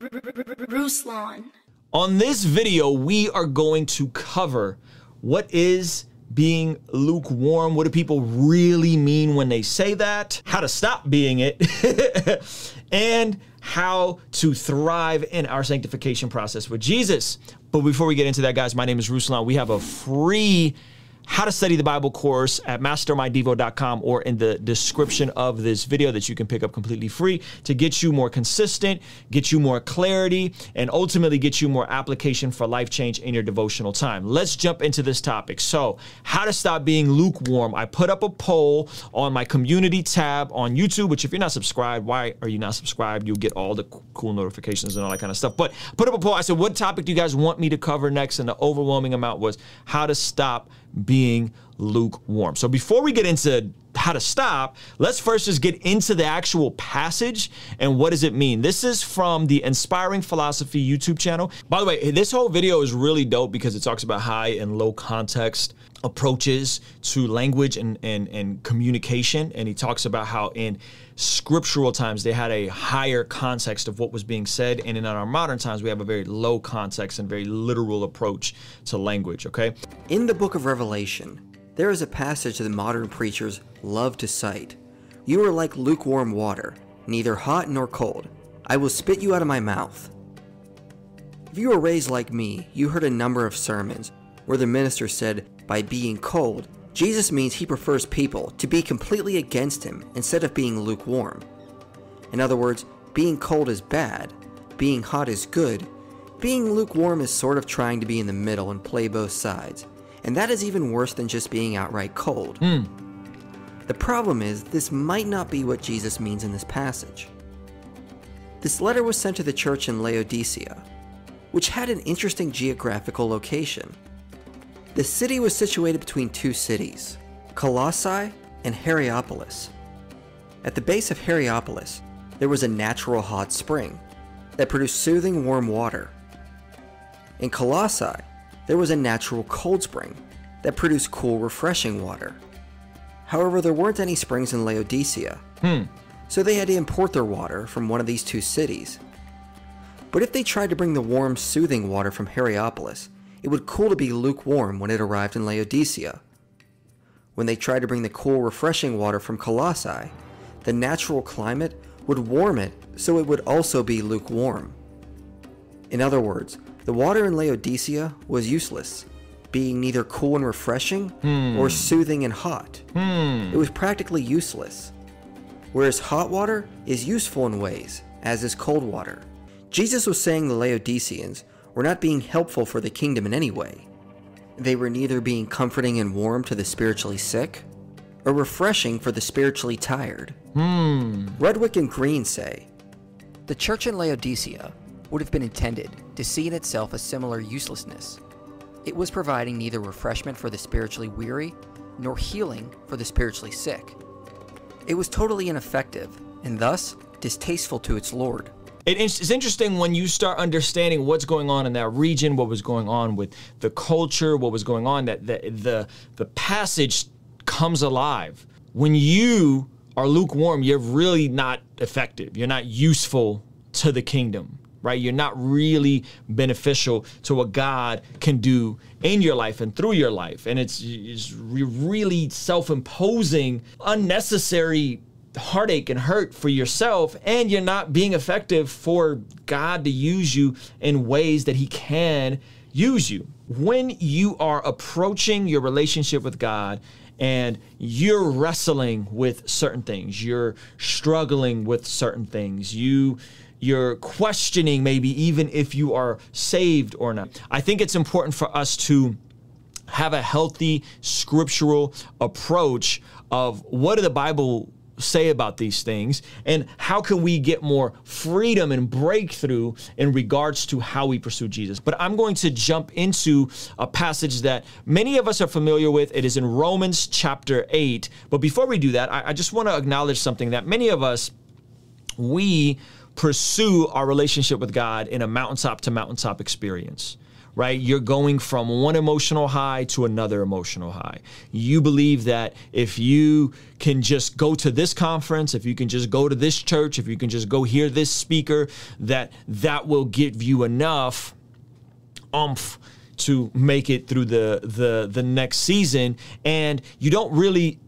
Ruslan. On this video, we are going to cover what is being lukewarm. What do people really mean when they say that? How to stop being it. and how to thrive in our sanctification process with Jesus. But before we get into that, guys, my name is Ruslan. We have a free how to study the Bible course at mastermydevo.com or in the description of this video that you can pick up completely free to get you more consistent, get you more clarity, and ultimately get you more application for life change in your devotional time. Let's jump into this topic. So, how to stop being lukewarm. I put up a poll on my community tab on YouTube, which if you're not subscribed, why are you not subscribed? You'll get all the cool notifications and all that kind of stuff. But put up a poll. I said, what topic do you guys want me to cover next? And the overwhelming amount was how to stop being lukewarm. So before we get into how to stop, let's first just get into the actual passage and what does it mean. This is from the Inspiring Philosophy YouTube channel. By the way, this whole video is really dope because it talks about high and low context approaches to language and, and, and communication. And he talks about how in scriptural times they had a higher context of what was being said. And in our modern times, we have a very low context and very literal approach to language, okay? In the book of Revelation, there is a passage that modern preachers love to cite. You are like lukewarm water, neither hot nor cold. I will spit you out of my mouth. If you were raised like me, you heard a number of sermons where the minister said, by being cold, Jesus means he prefers people to be completely against him instead of being lukewarm. In other words, being cold is bad, being hot is good, being lukewarm is sort of trying to be in the middle and play both sides, and that is even worse than just being outright cold. Mm. The problem is, this might not be what Jesus means in this passage. This letter was sent to the church in Laodicea, which had an interesting geographical location. The city was situated between two cities, Colossae and Hierapolis. At the base of Hierapolis, there was a natural hot spring that produced soothing warm water. In Colossae, there was a natural cold spring that produced cool, refreshing water. However, there weren't any springs in Laodicea, Hmm. so they had to import their water from one of these two cities. But if they tried to bring the warm, soothing water from Hierapolis, it would cool to be lukewarm when it arrived in Laodicea. When they tried to bring the cool, refreshing water from Colossae, the natural climate would warm it so it would also be lukewarm. In other words, the water in Laodicea was useless, being neither cool and refreshing or soothing and hot. Hmm. It was practically useless. Whereas hot water is useful in ways, as is cold water. Jesus was saying the Laodiceans were not being helpful for the kingdom in any way. They were neither being comforting and warm to the spiritually sick, or refreshing for the spiritually tired. Hmm. Rudwick and Green say, The church in Laodicea would have been intended to see in itself a similar uselessness. It was providing neither refreshment for the spiritually weary nor healing for the spiritually sick. It was totally ineffective and thus distasteful to its Lord. It's interesting when you start understanding what's going on in that region, what was going on with the culture, what was going on. That the the the passage comes alive when you are lukewarm. You're really not effective. You're not useful to the kingdom, right? You're not really beneficial to what God can do in your life and through your life, and it's, it's really self-imposing, unnecessary heartache and hurt for yourself and you're not being effective for God to use you in ways that he can use you. When you are approaching your relationship with God and you're wrestling with certain things, you're struggling with certain things, you you're questioning maybe even if you are saved or not. I think it's important for us to have a healthy scriptural approach of what did the Bible say about these things and how can we get more freedom and breakthrough in regards to how we pursue Jesus. But I'm going to jump into a passage that many of us are familiar with. It is in Romans chapter 8. But before we do that, I, I just want to acknowledge something that many of us we pursue our relationship with God in a mountaintop to mountaintop experience right? You're going from one emotional high to another emotional high. You believe that if you can just go to this conference, if you can just go to this church, if you can just go hear this speaker, that that will give you enough umph to make it through the the the next season and you don't really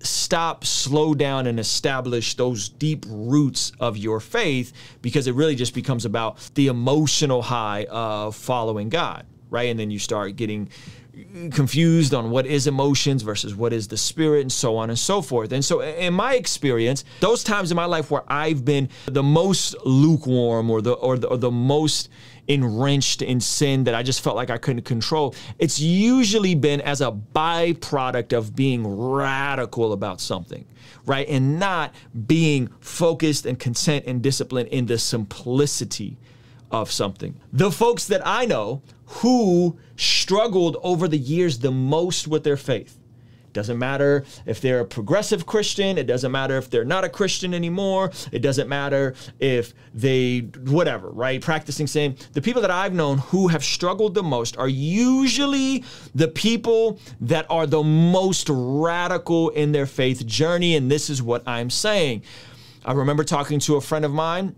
stop, slow down, and establish those deep roots of your faith because it really just becomes about the emotional high of following God, right? And then you start getting confused on what is emotions versus what is the spirit and so on and so forth. And so in my experience, those times in my life where I've been the most lukewarm or the or the, or the most enwrenched in sin that I just felt like I couldn't control, it's usually been as a byproduct of being radical about something, right? And not being focused and content and disciplined in the simplicity of something. The folks that I know who struggled over the years the most with their faith. Doesn't matter if they're a progressive Christian. It doesn't matter if they're not a Christian anymore. It doesn't matter if they, whatever, right? Practicing sin. The people that I've known who have struggled the most are usually the people that are the most radical in their faith journey. And this is what I'm saying. I remember talking to a friend of mine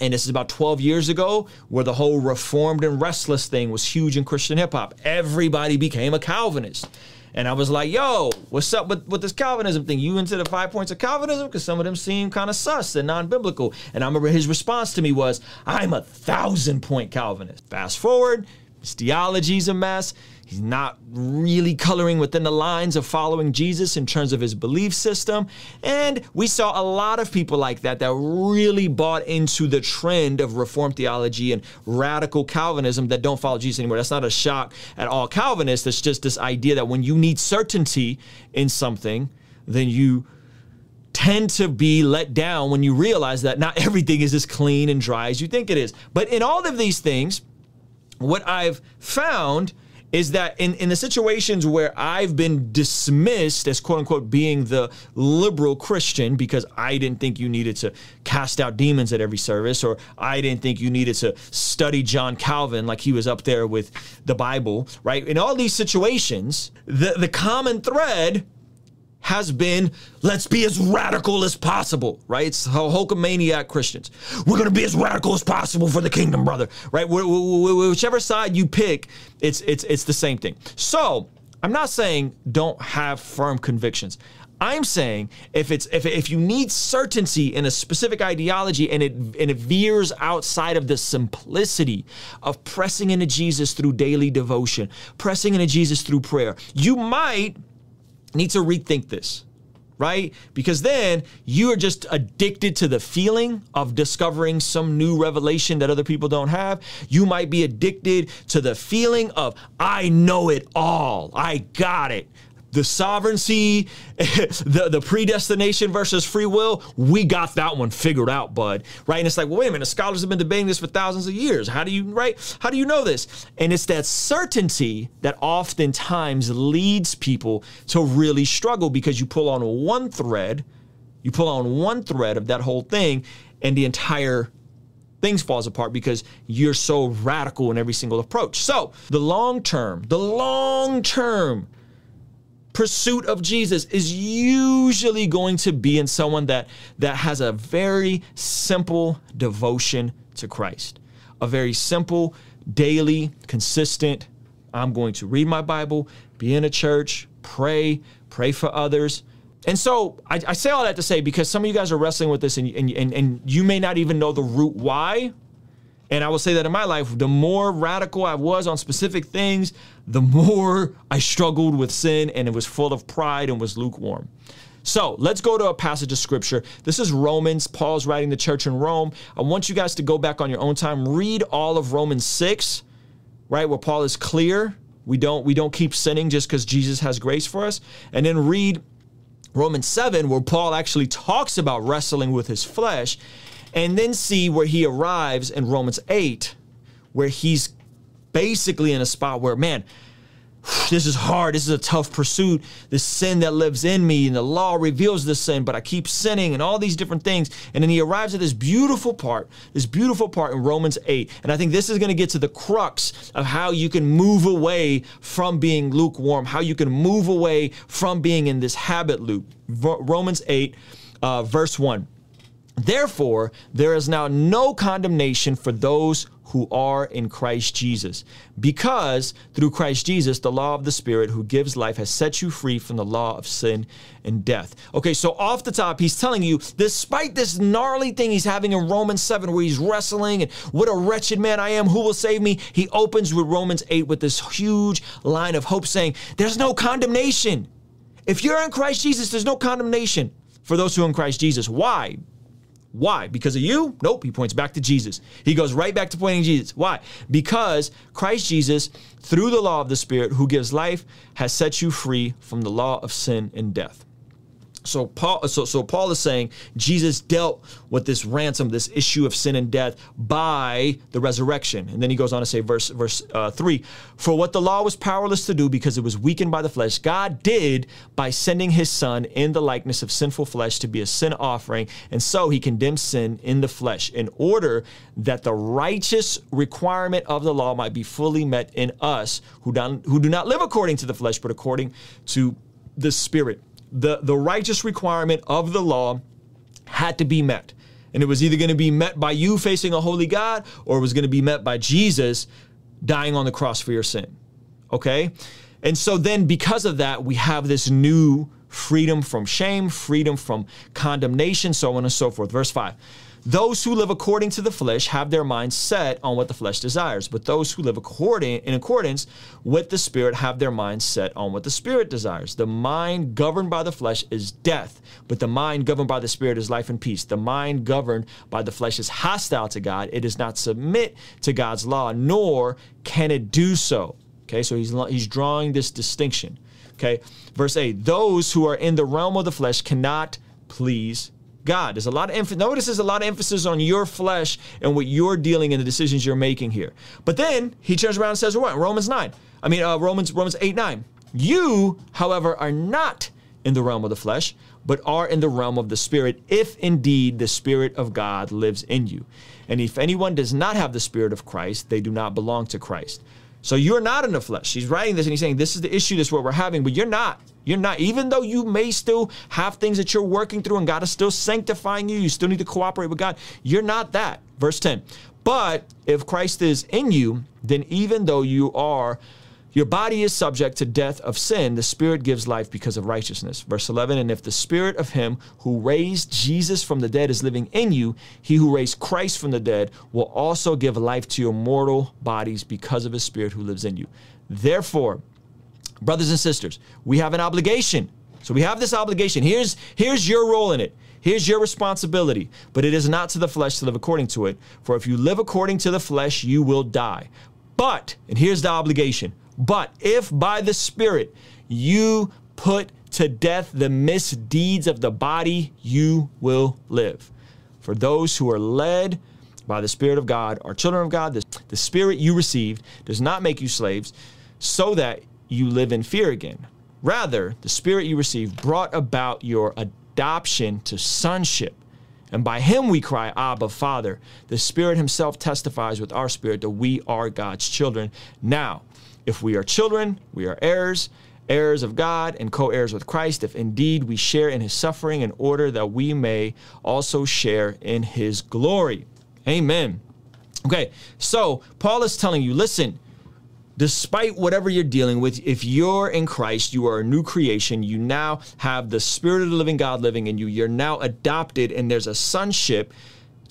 and this is about 12 years ago where the whole reformed and restless thing was huge in christian hip-hop everybody became a calvinist. And i was like yo what's up with, with this calvinism thing? You into the five points of calvinism? Because some of them seem kind of sus and non-biblical. And i remember his response to me was i'm a thousand point calvinist. Fast forward his theology's a mess He's not really coloring within the lines of following Jesus in terms of his belief system. And we saw a lot of people like that that really bought into the trend of Reformed theology and radical Calvinism that don't follow Jesus anymore. That's not a shock at all Calvinists. It's just this idea that when you need certainty in something, then you tend to be let down when you realize that not everything is as clean and dry as you think it is. But in all of these things, what I've found is that in, in the situations where I've been dismissed as quote unquote being the liberal Christian because I didn't think you needed to cast out demons at every service, or I didn't think you needed to study John Calvin like he was up there with the Bible, right? In all these situations, the, the common thread has been let's be as radical as possible, right? It's Hulkamaniac Christians. We're going to be as radical as possible for the kingdom, brother, right? Whichever side you pick, it's it's it's the same thing. So I'm not saying don't have firm convictions. I'm saying if it's if, if you need certainty in a specific ideology and it and it veers outside of the simplicity of pressing into Jesus through daily devotion, pressing into Jesus through prayer, you might need to rethink this, right? Because then you are just addicted to the feeling of discovering some new revelation that other people don't have. You might be addicted to the feeling of, I know it all, I got it the sovereignty, the, the predestination versus free will, we got that one figured out, bud. Right? And it's like, well, wait a minute, scholars have been debating this for thousands of years. How do you, right? How do you know this? And it's that certainty that oftentimes leads people to really struggle because you pull on one thread, you pull on one thread of that whole thing, and the entire things falls apart because you're so radical in every single approach. So, the long term, the long term pursuit of Jesus is usually going to be in someone that that has a very simple devotion to Christ. A very simple, daily, consistent I'm going to read my Bible, be in a church, pray, pray for others. And so I, I, say all that to say because some of you guys are wrestling with this and, and, and, and you may not even know the root why and I will say that in my life, the more radical I was on specific things, the more I struggled with sin and it was full of pride and was lukewarm. So let's go to a passage of scripture. This is Romans. Paul's writing the church in Rome. I want you guys to go back on your own time, read all of Romans 6, right, where Paul is clear. We don't we don't keep sinning just because Jesus has grace for us. And then read Romans 7, where Paul actually talks about wrestling with his flesh and then see where he arrives in Romans 8, where he's basically in a spot where, man, this is hard. This is a tough pursuit. The sin that lives in me, and the law reveals the sin, but I keep sinning and all these different things. And then he arrives at this beautiful part, this beautiful part in Romans 8. And I think this is going to get to the crux of how you can move away from being lukewarm, how you can move away from being in this habit loop. Romans 8, uh, verse 1. Therefore, there is now no condemnation for those who are in Christ Jesus. Because through Christ Jesus, the law of the Spirit who gives life has set you free from the law of sin and death. Okay, so off the top, he's telling you, despite this gnarly thing he's having in Romans 7 where he's wrestling and what a wretched man I am, who will save me? He opens with Romans 8 with this huge line of hope saying, There's no condemnation. If you're in Christ Jesus, there's no condemnation for those who are in Christ Jesus. Why? Why? Because of you? Nope. He points back to Jesus. He goes right back to pointing Jesus. Why? Because Christ Jesus, through the law of the Spirit who gives life, has set you free from the law of sin and death. So Paul, so, so Paul is saying Jesus dealt with this ransom, this issue of sin and death by the resurrection. And then he goes on to say, verse verse uh, three, for what the law was powerless to do because it was weakened by the flesh, God did by sending His Son in the likeness of sinful flesh to be a sin offering, and so He condemned sin in the flesh in order that the righteous requirement of the law might be fully met in us who don't, who do not live according to the flesh, but according to the Spirit the, the righteous requirement of the law had to be met. And it was either going to be met by you facing a holy God or it was going to be met by Jesus dying on the cross for your sin. Okay? And so then, because of that, we have this new freedom from shame, freedom from condemnation, so on and so forth. Verse 5 those who live according to the flesh have their minds set on what the flesh desires, but those who live according in accordance with the spirit have their minds set on what the spirit desires. The mind governed by the flesh is death, but the mind governed by the spirit is life and peace. The mind governed by the flesh is hostile to God. It does not submit to God's law, nor can it do so. Okay, so he's he's drawing this distinction. Okay, verse 8 those who are in the realm of the flesh cannot please God. There's a lot of emphasis. Notice there's a lot of emphasis on your flesh and what you're dealing in the decisions you're making here. But then he turns around and says, "What? Romans nine. I mean, uh, Romans Romans eight nine. You, however, are not in the realm of the flesh, but are in the realm of the spirit, if indeed the spirit of God lives in you. And if anyone does not have the spirit of Christ, they do not belong to Christ." So you're not in the flesh. He's writing this and he's saying, This is the issue, this is what we're having, but you're not. You're not, even though you may still have things that you're working through and God is still sanctifying you, you still need to cooperate with God. You're not that. Verse 10. But if Christ is in you, then even though you are your body is subject to death of sin, the Spirit gives life because of righteousness. Verse 11, and if the Spirit of Him who raised Jesus from the dead is living in you, He who raised Christ from the dead will also give life to your mortal bodies because of His Spirit who lives in you. Therefore, brothers and sisters, we have an obligation. So we have this obligation. Here's, here's your role in it. Here's your responsibility, but it is not to the flesh to live according to it. For if you live according to the flesh, you will die. But, and here's the obligation but if by the Spirit you put to death the misdeeds of the body, you will live. For those who are led by the Spirit of God are children of God. The, the Spirit you received does not make you slaves so that you live in fear again. Rather, the Spirit you received brought about your adoption to sonship. And by him we cry, Abba, Father. The Spirit Himself testifies with our spirit that we are God's children. Now, if we are children, we are heirs, heirs of God and co heirs with Christ, if indeed we share in his suffering in order that we may also share in his glory. Amen. Okay, so Paul is telling you listen, despite whatever you're dealing with, if you're in Christ, you are a new creation. You now have the Spirit of the living God living in you. You're now adopted, and there's a sonship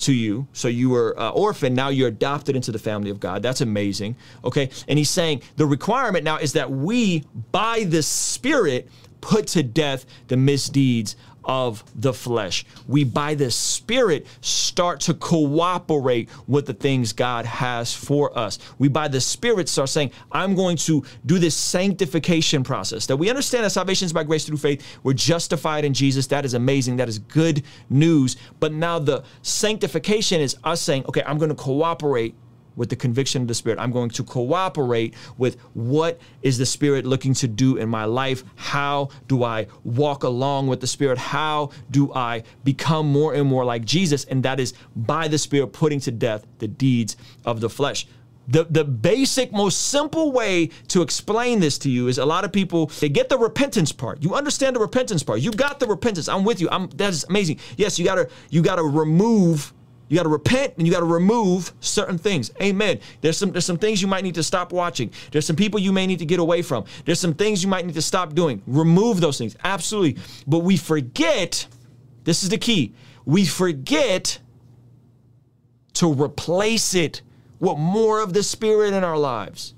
to you. So you were uh, orphan, now you're adopted into the family of God. That's amazing. Okay. And he's saying the requirement now is that we, by the Spirit, put to death the misdeeds of the flesh. We, by the Spirit, start to cooperate with the things God has for us. We, by the Spirit, start saying, I'm going to do this sanctification process. That we understand that salvation is by grace through faith. We're justified in Jesus. That is amazing. That is good news. But now the sanctification is us saying, okay, I'm going to cooperate with the conviction of the Spirit. I'm going to cooperate with what is the Spirit looking to do in my life? How do I walk along with the Spirit? How do I become more and more like Jesus? And that is by the Spirit putting to death the deeds of the flesh. The, the basic, most simple way to explain this to you is a lot of people they get the repentance part. You understand the repentance part. You got the repentance. I'm with you. I'm that is amazing. Yes, you gotta you gotta remove you got to repent and you got to remove certain things. Amen. There's some there's some things you might need to stop watching. There's some people you may need to get away from. There's some things you might need to stop doing. Remove those things. Absolutely. But we forget this is the key. We forget to replace it with more of the spirit in our lives.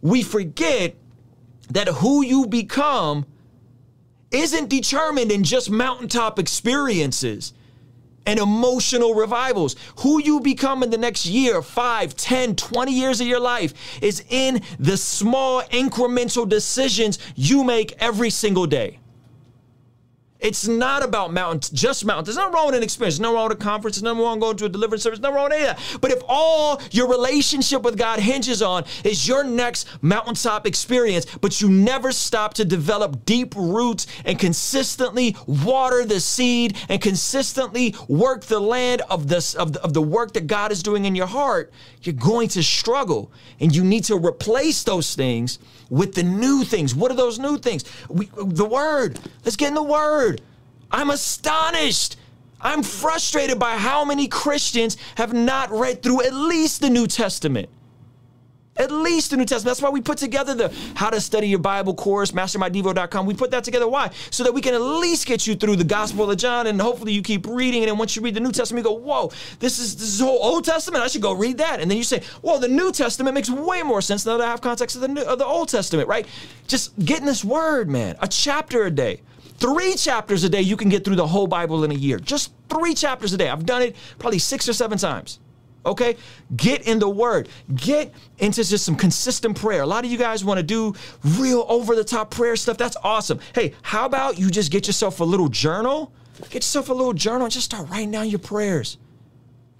We forget that who you become isn't determined in just mountaintop experiences and emotional revivals. Who you become in the next year, 5, 10, 20 years of your life is in the small incremental decisions you make every single day. It's not about mountains, just mountains. There's nothing wrong with an experience. There's nothing wrong with a conference. There's nothing wrong going to a deliverance service. There's nothing wrong with any of that. But if all your relationship with God hinges on is your next mountaintop experience, but you never stop to develop deep roots and consistently water the seed and consistently work the land of this of the, of the work that God is doing in your heart, you're going to struggle. And you need to replace those things with the new things. What are those new things? We, the word. Let's get in the word. I'm astonished. I'm frustrated by how many Christians have not read through at least the New Testament. At least the New Testament. That's why we put together the How to Study Your Bible course, mastermydevo.com. We put that together. Why? So that we can at least get you through the Gospel of John, and hopefully you keep reading. And then once you read the New Testament, you go, "Whoa, this is this is whole Old Testament. I should go read that." And then you say, "Well, the New Testament makes way more sense now that I have context of the New, of the Old Testament, right?" Just getting this word, man, a chapter a day. Three chapters a day, you can get through the whole Bible in a year. Just three chapters a day. I've done it probably six or seven times. Okay? Get in the word. Get into just some consistent prayer. A lot of you guys want to do real over the top prayer stuff. That's awesome. Hey, how about you just get yourself a little journal? Get yourself a little journal and just start writing down your prayers.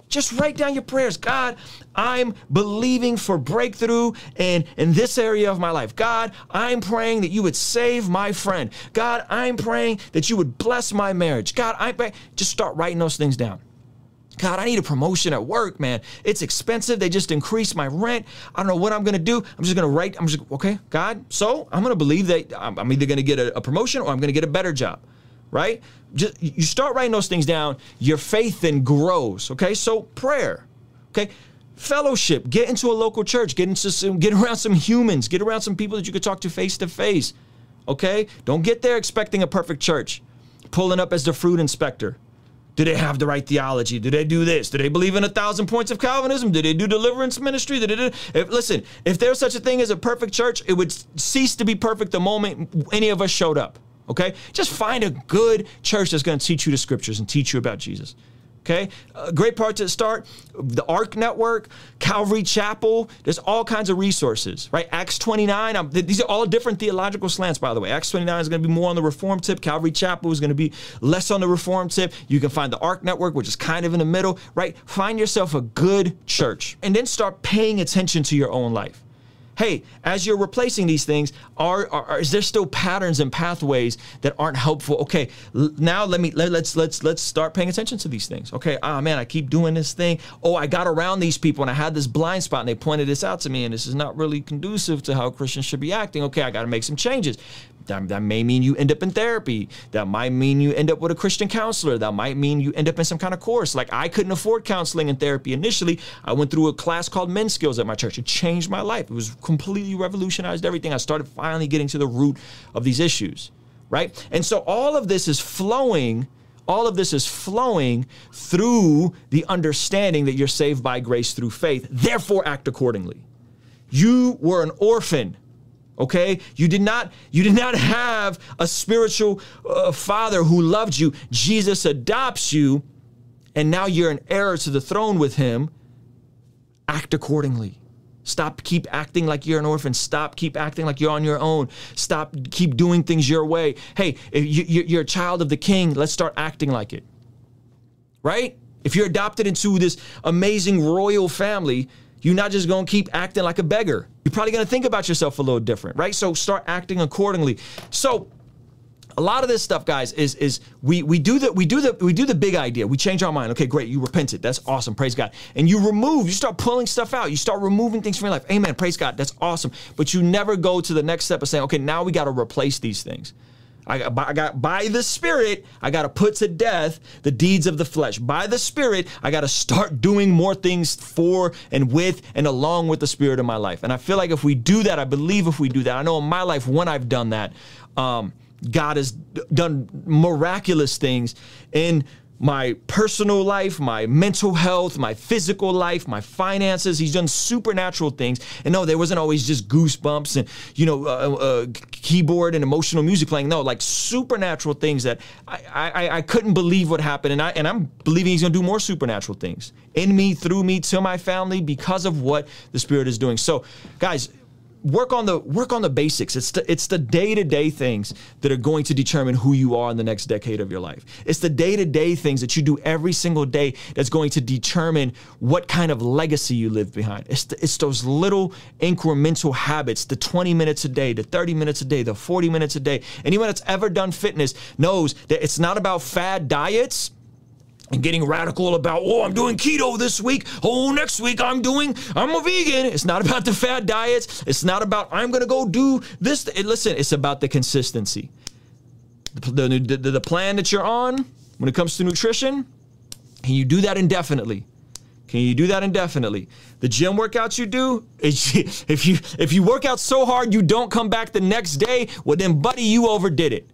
Just write down your prayers. God, I'm believing for breakthrough in, in this area of my life. God, I'm praying that you would save my friend. God, I'm praying that you would bless my marriage. God, I. Just start writing those things down. God, I need a promotion at work, man. It's expensive. They just increased my rent. I don't know what I'm going to do. I'm just going to write. I'm just, okay, God, so I'm going to believe that I'm, either going to get a, a promotion or I'm going to get a better job, right? Just, you start writing those things down, your faith then grows, okay? So prayer, okay? Fellowship, get into a local church, get into some, get around some humans, get around some people that you could talk to face to face, okay? Don't get there expecting a perfect church, pulling up as the fruit inspector. Do they have the right theology? Do they do this? Do they believe in a thousand points of Calvinism? Do they do deliverance ministry? Do they do, if, listen, if there's such a thing as a perfect church, it would cease to be perfect the moment any of us showed up. Okay? Just find a good church that's going to teach you the scriptures and teach you about Jesus. Okay, a great part to start. The ARC Network, Calvary Chapel. There's all kinds of resources, right? Acts 29. Um, I'm, these are all different theological slants, by the way. Acts 29 is going to be more on the Reform tip. Calvary Chapel is going to be less on the Reform tip. You can find the ARC Network, which is kind of in the middle, right? Find yourself a good church, and then start paying attention to your own life hey, as you're replacing these things, are, are, is there still patterns and pathways that aren't helpful? Okay, l- now let me let, let's let's let's start paying attention to these things. Okay, ah man, I keep doing this thing. Oh, I got around these people and I had this blind spot and they pointed this out to me, and this is not really conducive to how Christians should be acting. Okay, I got to make some changes. That, that may mean you end up in therapy. That might mean you end up with a Christian counselor. That might mean you end up in some kind of course. Like I couldn't afford counseling and therapy initially. I went through a class called Men's Skills at my church. It changed my life. It was completely revolutionized everything. I started finally getting to the root of these issues, right? And so all of this is flowing all of this is flowing through the understanding that you're saved by grace through faith. Therefore, act accordingly. You were an orphan okay? You did not you did not have a spiritual uh, father who loved you. Jesus adopts you and now you're an heir to the throne with him. Act accordingly. Stop keep acting like you're an orphan. Stop keep acting like you're on your own. Stop keep doing things your way. Hey you're a child of the king let's start acting like it. Right? If you're adopted into this amazing royal family You're not just gonna keep acting like a beggar. You're probably gonna think about yourself a little different, right? So start acting accordingly. So a lot of this stuff guys is is we we do the we do the we do the big idea. We change our mind. Okay great you repented. That's awesome. Praise god. And you remove you start pulling stuff out. You start removing things from your life. Amen. Praise god. That's awesome. But you never go to the next step of saying okay now we got to replace these things I got, I got by the Spirit, I got to put to death the deeds of the flesh. By the Spirit, I got to start doing more things for and with and along with the Spirit in my life. And I feel like if we do that, I believe if we do that, I know in my life when I've done that, um, God has done miraculous things in my personal life, my mental health, my physical life, my finances. He's done supernatural things. And no, there wasn't always just goosebumps and, you know, uh, uh, keyboard and emotional music playing. No, like supernatural things that I, I, I couldn't believe what happened. And, I, and I'm believing he's going to do more supernatural things in me, through me, to my family because of what the Spirit is doing. So, guys, work on the work on the basics. It's the it's the day-to-day things that are going to determine who you are in the next decade of your life. It's the day-to-day things that you do every single day that's going to determine what kind of legacy you live behind. It's the, it's those little incremental habits, the 20 minutes a day, the 30 minutes a day, the 40 minutes a day. Anyone that's ever done fitness knows that it's not about fad diets and getting radical about, oh, I'm doing keto this week. Oh, next week I'm doing, I'm a vegan. It's not about the fad diets. It's not about, I'm going to go do this. Listen, it's about the consistency. The, the, the, the plan that you're on when it comes to nutrition, can you do that indefinitely? Can you do that indefinitely? The gym workouts you do, if you if you work out so hard you don't come back the next day, well then buddy, you overdid it.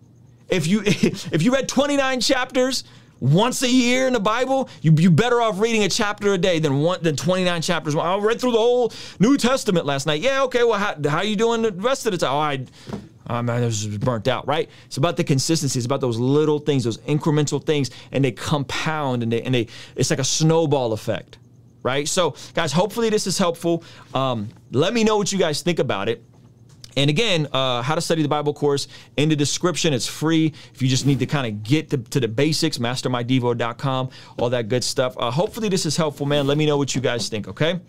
If you if you read 29 chapters once a year in the Bible, you you better off reading a chapter a day than one than 29 chapters. I read through the whole New Testament last night. Yeah, okay. Well, how, how you doing the rest of the time? Oh, I. Man, I was burnt out, right? It's about the consistency. It's about those little things, those incremental things, and they compound and they and they. It's like a snowball effect, right? So, guys, hopefully this is helpful. Um, let me know what you guys think about it. And again, uh, how to study the Bible course in the description. It's free. If you just need to kind of get to, to, the basics, mastermydevo.com, all that good stuff. Uh, hopefully, this is helpful, man. Let me know what you guys think, okay?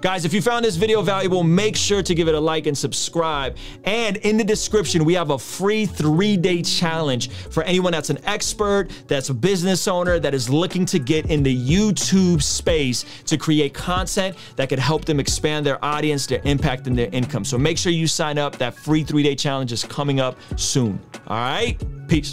Guys, if you found this video valuable, make sure to give it a like and subscribe. And in the description, we have a free three day challenge for anyone that's an expert, that's a business owner, that is looking to get in the YouTube space to create content that could help them expand their audience, their impact, and their income. So make sure you sign up. That free three day challenge is coming up soon. All right? Peace.